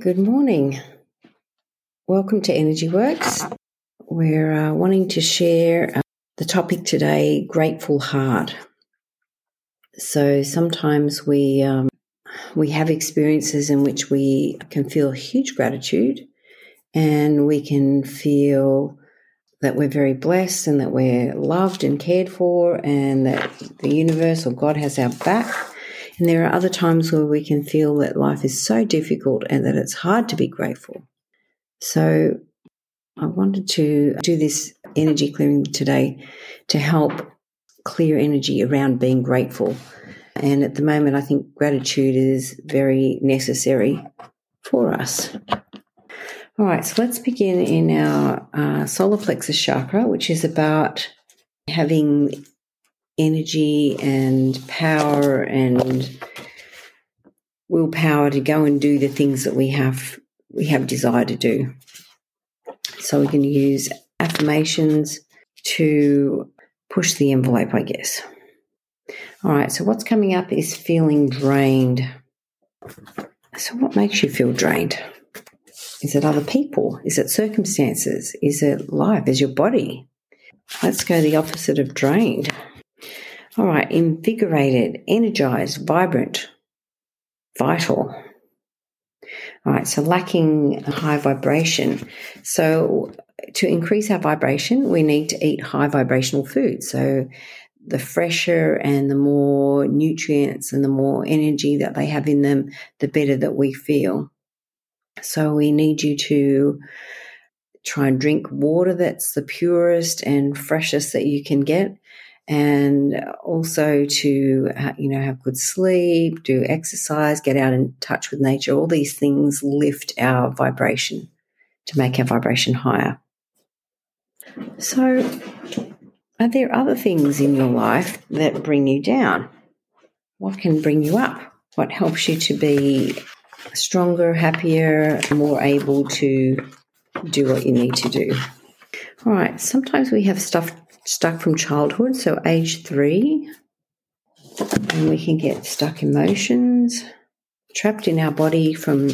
Good morning. Welcome to Energy Works. We're uh, wanting to share uh, the topic today grateful heart. So sometimes we um, we have experiences in which we can feel huge gratitude and we can feel that we're very blessed and that we're loved and cared for and that the universe or God has our back. And there are other times where we can feel that life is so difficult and that it's hard to be grateful. So I wanted to do this energy clearing today to help clear energy around being grateful. And at the moment, I think gratitude is very necessary for us. All right, so let's begin in our uh, solar plexus chakra, which is about having energy and power and willpower to go and do the things that we have we have desire to do. So we can use affirmations to push the envelope, I guess. All right, so what's coming up is feeling drained. So, what makes you feel drained? Is it other people? Is it circumstances? Is it life? Is your body? Let's go the opposite of drained. All right, invigorated, energized, vibrant, vital. All right, so lacking high vibration. So, to increase our vibration, we need to eat high vibrational food. So, the fresher and the more nutrients and the more energy that they have in them, the better that we feel. So, we need you to try and drink water that's the purest and freshest that you can get and also to you know have good sleep do exercise get out in touch with nature. All these things lift our vibration to make our vibration higher. So are there other things in your life that bring you down? What can bring you up? What helps you to be stronger happier more able to do what you need to do? All right sometimes we have stuff stuck from childhood, so age three, and we can get stuck emotions, trapped in our body from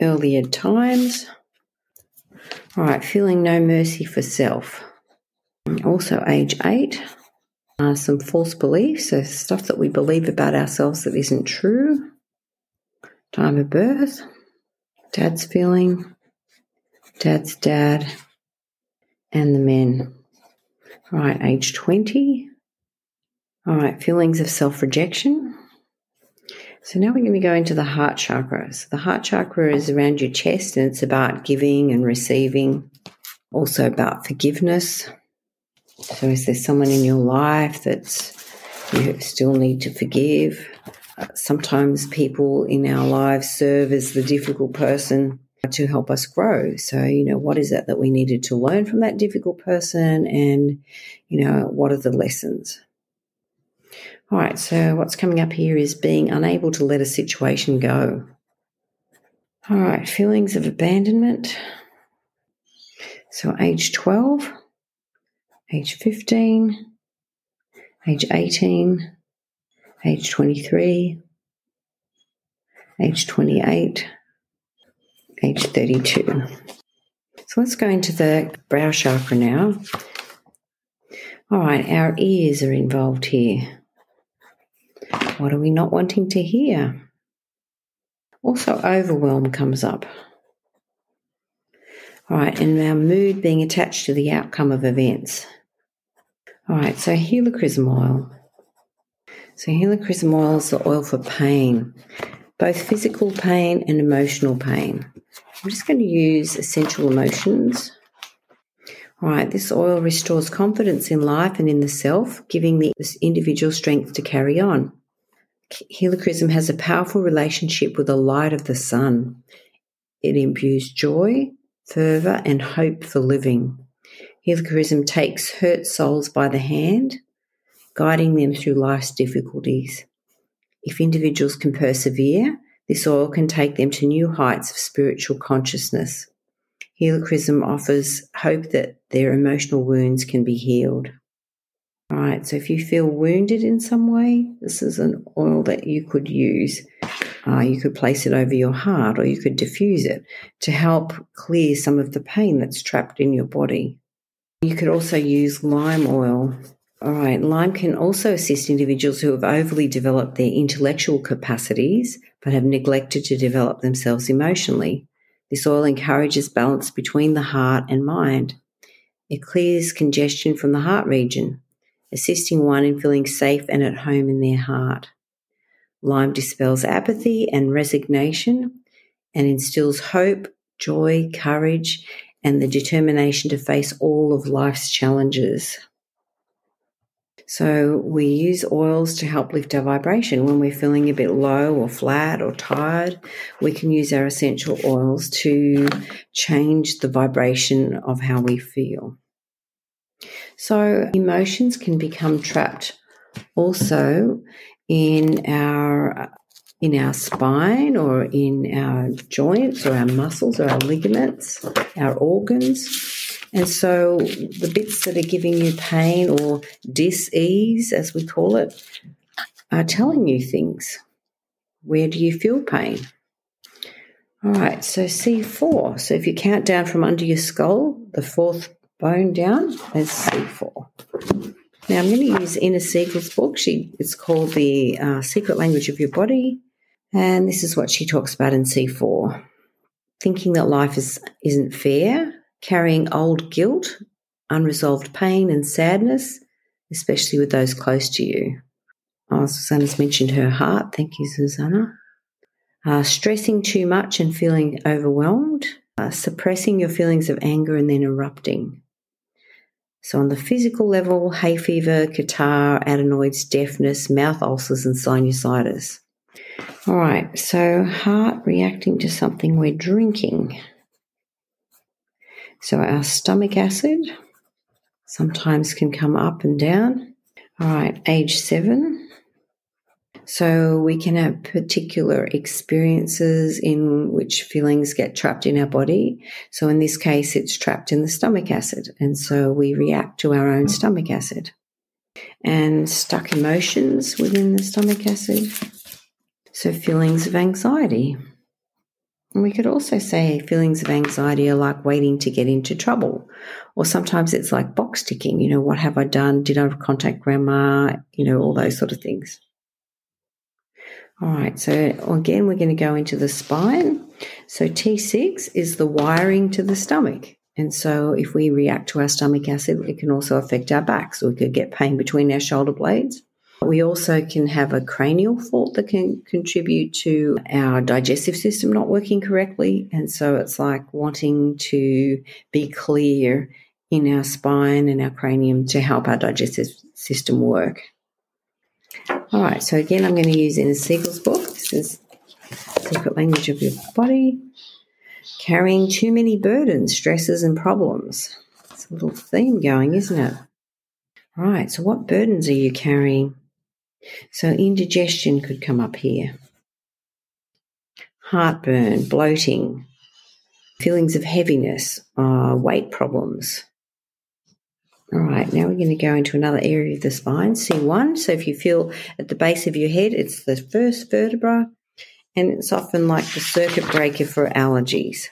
earlier times. All right, feeling no mercy for self. Also, age eight, uh, some false beliefs, so stuff that we believe about ourselves that isn't true. Time of birth, dad's feeling, dad's dad, and the men. All right, age 20. All right, feelings of self rejection. So now we're going to go into the heart chakra. So the heart chakra is around your chest and it's about giving and receiving, also about forgiveness. So is there someone in your life that you still need to forgive? Uh, sometimes people in our lives serve as the difficult person to help us grow. So, you know, what is it that we needed to learn from that difficult person? And, you know, what are the lessons? All right, so what's coming up here is being unable to let a situation go. All right, feelings of abandonment. So, age 12, age 15, age 18, age 23, age 28, age 32. So let's go into the brow chakra now. All right, our ears are involved here. What are we not wanting to hear? Also, overwhelm comes up. All right, and our mood being attached to the outcome of events. All right, so helichrysum oil. So helichrysum oil is the oil for pain, both physical pain and emotional pain. I'm just going to use essential emotions. All right, this oil restores confidence in life and in the self, giving the individual strength to carry on. Helichrysum has a powerful relationship with the light of the sun. It imbues joy, fervour, and hope for living. Helichrysum takes hurt souls by the hand, guiding them through life's difficulties. If individuals can persevere, this oil can take them to new heights of spiritual consciousness. Helichrysum offers hope that their emotional wounds can be healed. All right, so if you feel wounded in some way, this is an oil that you could use. Uh, you could place it over your heart or you could diffuse it to help clear some of the pain that's trapped in your body. You could also use lime oil. All right, lime can also assist individuals who have overly developed their intellectual capacities but have neglected to develop themselves emotionally. This oil encourages balance between the heart and mind. It clears congestion from the heart region, assisting one in feeling safe and at home in their heart. Lime dispels apathy and resignation and instills hope, joy, courage, and the determination to face all of life's challenges. So, we use oils to help lift our vibration. When we're feeling a bit low or flat or tired, we can use our essential oils to change the vibration of how we feel. So, emotions can become trapped also in our in our spine or in our joints or our muscles or our ligaments, our organs. And so the bits that are giving you pain or dis-ease, as we call it, are telling you things. Where do you feel pain? All right, so C4. So if you count down from under your skull, the fourth bone down is C4. Now I'm going to use Inna Segal's book. She it's called The uh, Secret Language of Your Body, and this is what she talks about in C4: thinking that life is isn't fair, carrying old guilt, unresolved pain and sadness, especially with those close to you. Oh, Susanna's mentioned her heart. Thank you, Susanna. Uh, stressing too much and feeling overwhelmed, uh, suppressing your feelings of anger and then erupting so, on the physical level, hay fever, catarrh, adenoids, deafness, mouth ulcers, and sinusitis. All right, so heart reacting to something we're drinking. So, our stomach acid sometimes can come up and down. All right, age seven, so we can have particular experiences in which feelings get trapped in our body. So in this case, it's trapped in the stomach acid. And so we react to our own stomach acid. And stuck emotions within the stomach acid. So feelings of anxiety. And we could also say feelings of anxiety are like waiting to get into trouble. Or sometimes it's like box ticking, you know, what have I done? Did I contact grandma? You know, all those sort of things. All right, so again, we're going to go into the spine. So T6 is the wiring to the stomach. And so if we react to our stomach acid, it can also affect our back. So we could get pain between our shoulder blades. We also can have a cranial fault that can contribute to our digestive system not working correctly. And so it's like wanting to be clear in our spine and our cranium to help our digestive system work. All right, so again, I'm going to use Inna Segal's book. This is Secret Language of Your Body. Carrying too many burdens, stresses, and problems. It's a little theme going, isn't it? All right, so what burdens are you carrying? So indigestion could come up here. Heartburn, bloating, feelings of heaviness, uh, weight problems, all right, now we're going to go into another area of the spine, C1. So if you feel at the base of your head, it's the first vertebra, and it's often like the circuit breaker for allergies.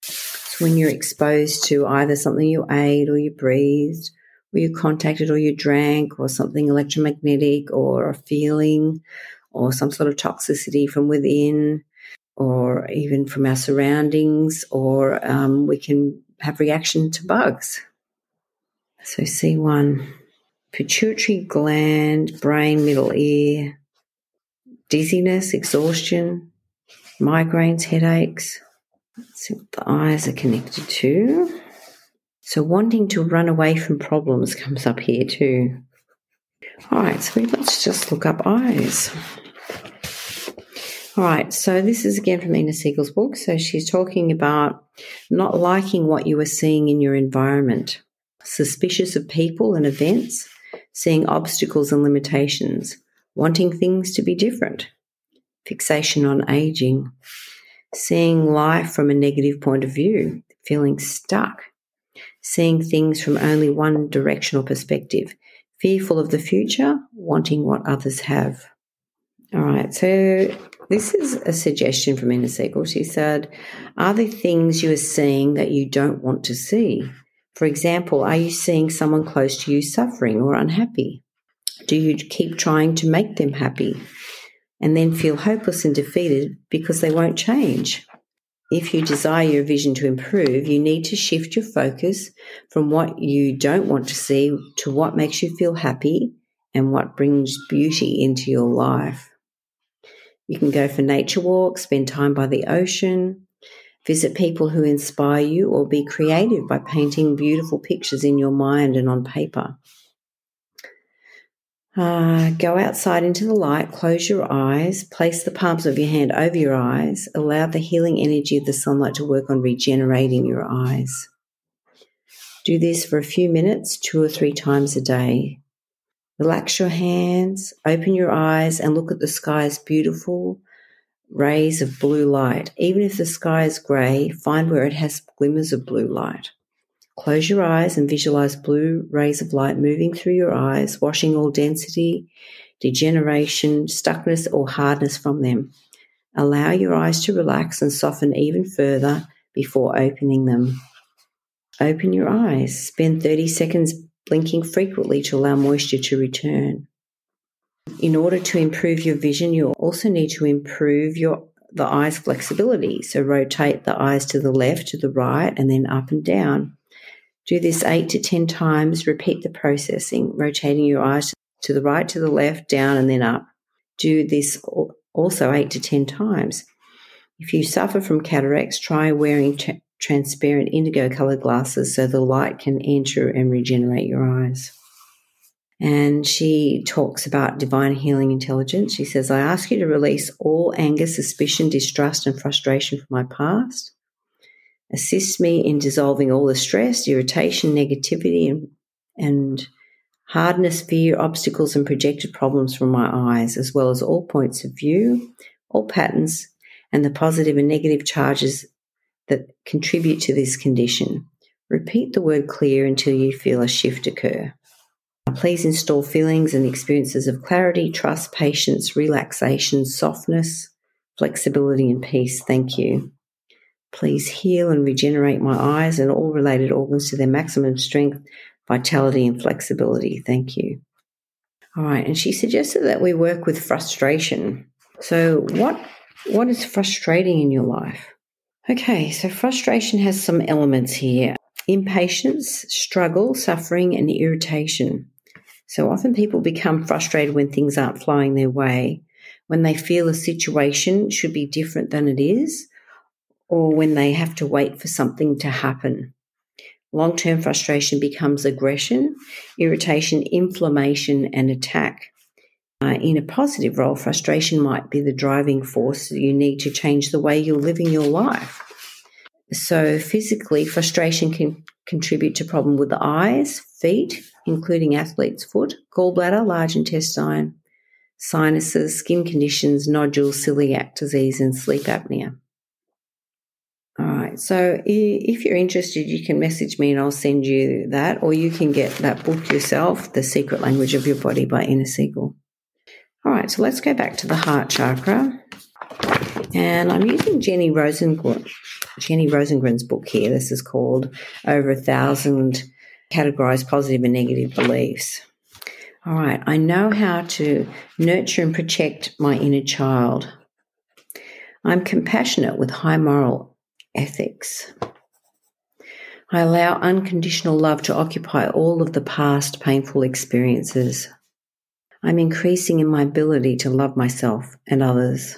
So when you're exposed to either something you ate or you breathed, you contacted or you drank, or something electromagnetic, or a feeling, or some sort of toxicity from within, or even from our surroundings, or um, we can have reaction to bugs. So C1, pituitary gland, brain, middle ear, dizziness, exhaustion, migraines, headaches. Let's see what the eyes are connected to. So wanting to run away from problems comes up here too. All right, so let's just look up eyes. All right, so this is again from Inna Segal's book. So she's talking about not liking what you are seeing in your environment suspicious of people and events, seeing obstacles and limitations, wanting things to be different, fixation on aging, seeing life from a negative point of view, feeling stuck, seeing things from only one directional perspective, fearful of the future, wanting what others have. All right, so This is a suggestion from Inna Segal. She said, Are there things you are seeing that you don't want to see? For example, are you seeing someone close to you suffering or unhappy? Do you keep trying to make them happy and then feel hopeless and defeated because they won't change? If you desire your vision to improve, you need to shift your focus from what you don't want to see to what makes you feel happy and what brings beauty into your life. You can go for nature walks, spend time by the ocean, visit people who inspire you, or be creative by painting beautiful pictures in your mind and on paper. Uh, go outside into the light, close your eyes, place the palms of your hand over your eyes, allow the healing energy of the sunlight to work on regenerating your eyes. Do this for a few minutes, two or three times a day. Relax your hands, open your eyes, and look at the sky's beautiful rays of blue light. Even if the sky is grey, find where it has glimmers of blue light. Close your eyes and visualize blue rays of light moving through your eyes, washing all density, degeneration, stuckness, or hardness from them. Allow your eyes to relax and soften even further before opening them. Open your eyes. Spend 30 seconds blinking frequently to allow moisture to return. In order to improve your vision, you also need to improve your the eye's flexibility. So rotate the eyes to the left, to the right, and then up and down. Do this eight to 10 times. Repeat the processing, rotating your eyes to the right, to the left, down, and then up. Do this also eight to 10 times. If you suffer from cataracts, try wearing tra- transparent indigo colored glasses so the light can enter and regenerate your eyes. And she talks about divine healing intelligence. She says, I ask you to release all anger, suspicion, distrust, and frustration from my past. Assist me in dissolving all the stress, irritation, negativity, and, and hardness, fear, obstacles, and projected problems from my eyes, as well as all points of view, all patterns, and the positive and negative charges that contribute to this condition. Repeat the word clear until you feel a shift occur. Please install feelings and experiences of clarity, trust, patience, relaxation, softness, flexibility, and peace. Thank you. Please heal and regenerate my eyes and all related organs to their maximum strength, vitality, and flexibility. Thank you. All right, and she suggested that we work with frustration. So, what what is frustrating in your life? Okay, so frustration has some elements here impatience, struggle, suffering, and irritation. So often people become frustrated when things aren't flowing their way, when they feel a situation should be different than it is, or when they have to wait for something to happen. Long term frustration becomes aggression, irritation, inflammation, and attack. Uh, in a positive role, frustration might be the driving force you need to change the way you're living your life. So, physically, frustration can contribute to problem with the eyes, feet, including athlete's foot, gallbladder, large intestine, sinuses, skin conditions, nodules, celiac disease, and sleep apnea. All right. So if you're interested, you can message me and I'll send you that, or you can get that book yourself, The Secret Language of Your Body by Inna Segal. All right. So let's go back to the heart chakra. And I'm using Jenny Rosengren, Jenny Rosengren's book here. This is called Over a Thousand Categorized Positive and Negative Beliefs. All right. I know how to nurture and protect my inner child. I'm compassionate with high moral ethics. I allow unconditional love to occupy all of the past painful experiences. I'm increasing in my ability to love myself and others.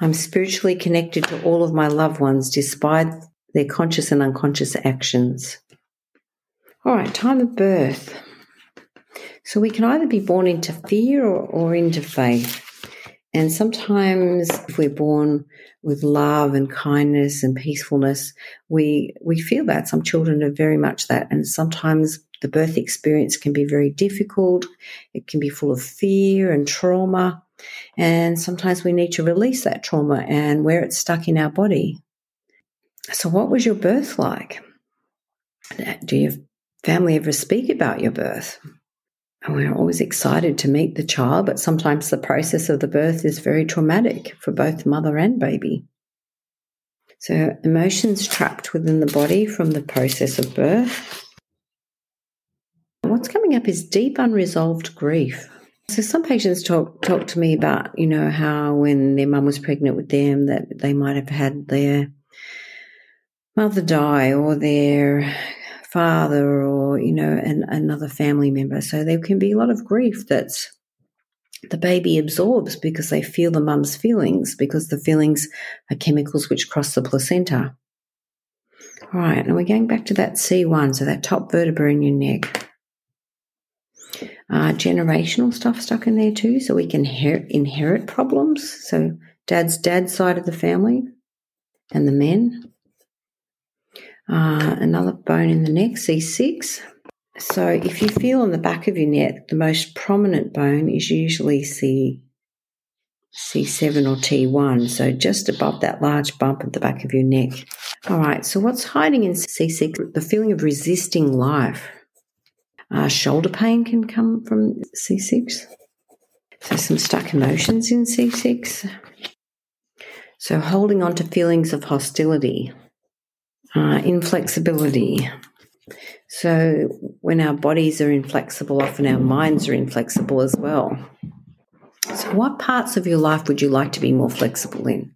I'm spiritually connected to all of my loved ones despite their conscious and unconscious actions. All right, time of birth. So we can either be born into fear or, or into faith. And sometimes if we're born with love and kindness and peacefulness, we we feel that. Some children are very much that. And sometimes the birth experience can be very difficult. It can be full of fear and trauma. And sometimes we need to release that trauma and where it's stuck in our body. So what was your birth like? Do your family ever speak about your birth? And we're always excited to meet the child, but sometimes the process of the birth is very traumatic for both mother and baby. So, emotions trapped within the body from the process of birth. What's coming up is deep unresolved grief. So some patients talk talk to me about, you know, how when their mum was pregnant with them that they might have had their mother die or their father or, you know, an, another family member. So there can be a lot of grief that's the baby absorbs because they feel the mum's feelings because the feelings are chemicals which cross the placenta. All right, and we're going back to that C1, so that top vertebra in your neck. Uh, generational stuff stuck in there too, so we can her- inherit problems. So dad's dad's side of the family and the men. Uh, another bone in the neck, C6. So if you feel on the back of your neck, the most prominent bone is usually C, C7 or T1. So just above that large bump at the back of your neck. All right, so what's hiding in C6? The feeling of resisting life. Uh, shoulder pain can come from C6. So some stuck emotions in C6. So holding on to feelings of hostility uh, inflexibility. So, when our bodies are inflexible, often our minds are inflexible as well. So, what parts of your life would you like to be more flexible in?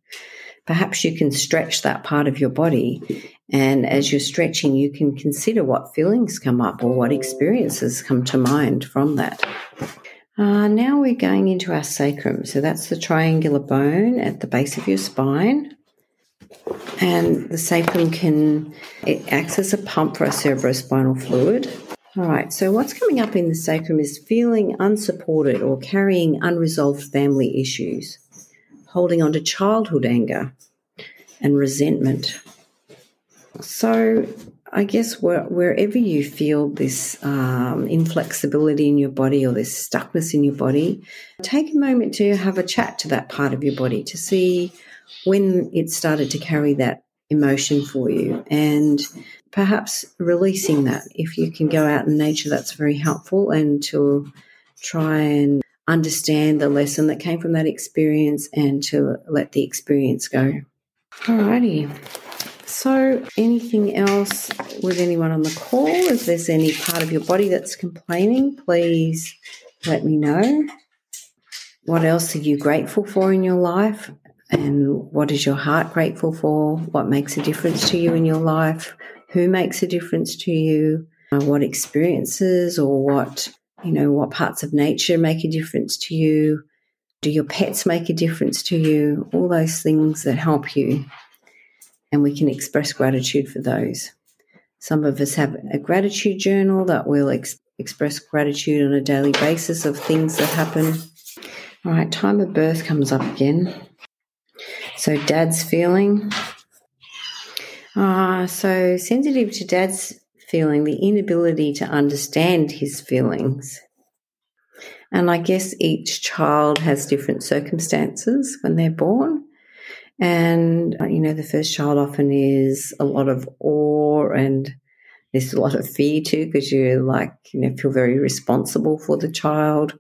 Perhaps you can stretch that part of your body, and as you're stretching, you can consider what feelings come up or what experiences come to mind from that. Uh, now we're going into our sacrum. So, that's the triangular bone at the base of your spine and the sacrum can it acts as a pump for our cerebrospinal fluid. All right, so what's coming up in the sacrum is feeling unsupported or carrying unresolved family issues, holding on to childhood anger and resentment. So, I guess wherever you feel this um, inflexibility in your body or this stuckness in your body, take a moment to have a chat to that part of your body to see when it started to carry that emotion for you and perhaps releasing that. If you can go out in nature, that's very helpful and to try and understand the lesson that came from that experience and to let the experience go. Alrighty. So, anything else with anyone on the call? If there's any part of your body that's complaining, please let me know. What else are you grateful for in your life? And what is your heart grateful for? What makes a difference to you in your life? Who makes a difference to you? Uh, what experiences or what, you know, what parts of nature make a difference to you? Do your pets make a difference to you? All those things that help you. And we can express gratitude for those. Some of us have a gratitude journal that will ex- express gratitude on a daily basis of things that happen. All right, time of birth comes up again. So, dad's feeling. Uh, so, sensitive to dad's feeling, the inability to understand his feelings. And I guess each child has different circumstances when they're born. And, uh, you know, the first child often is a lot of awe and there's a lot of fear too because you like, you know, feel very responsible for the child.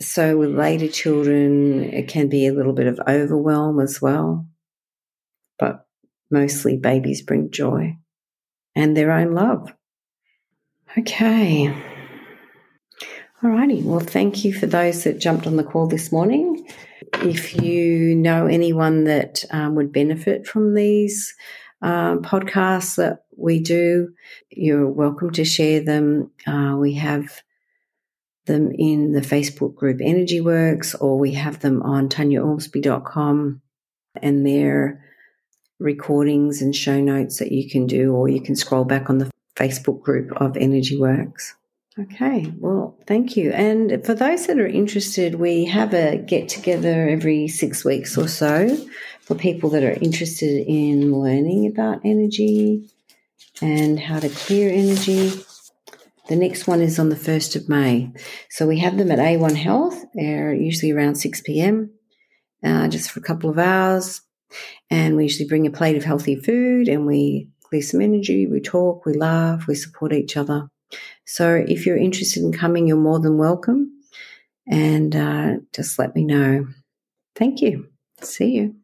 So with later children, it can be a little bit of overwhelm as well. But mostly babies bring joy and their own love. Okay. Alrighty. Well, thank you for those that jumped on the call this morning. If you know anyone that um, would benefit from these uh, podcasts that we do, you're welcome to share them. Uh, we have them in the Facebook group Energy Works, or we have them on tanyaormsby.com and their recordings and show notes that you can do, or you can scroll back on the Facebook group of Energy Works. Okay, well, thank you. And for those that are interested, we have a get together every six weeks or so for people that are interested in learning about energy and how to clear energy. The next one is on the 1st of May. So we have them at A1 Health. They're usually around 6 p.m., uh, just for a couple of hours. And we usually bring a plate of healthy food and we clear some energy, we talk, we laugh, we support each other. So if you're interested in coming, you're more than welcome. And uh, just let me know. Thank you. See you.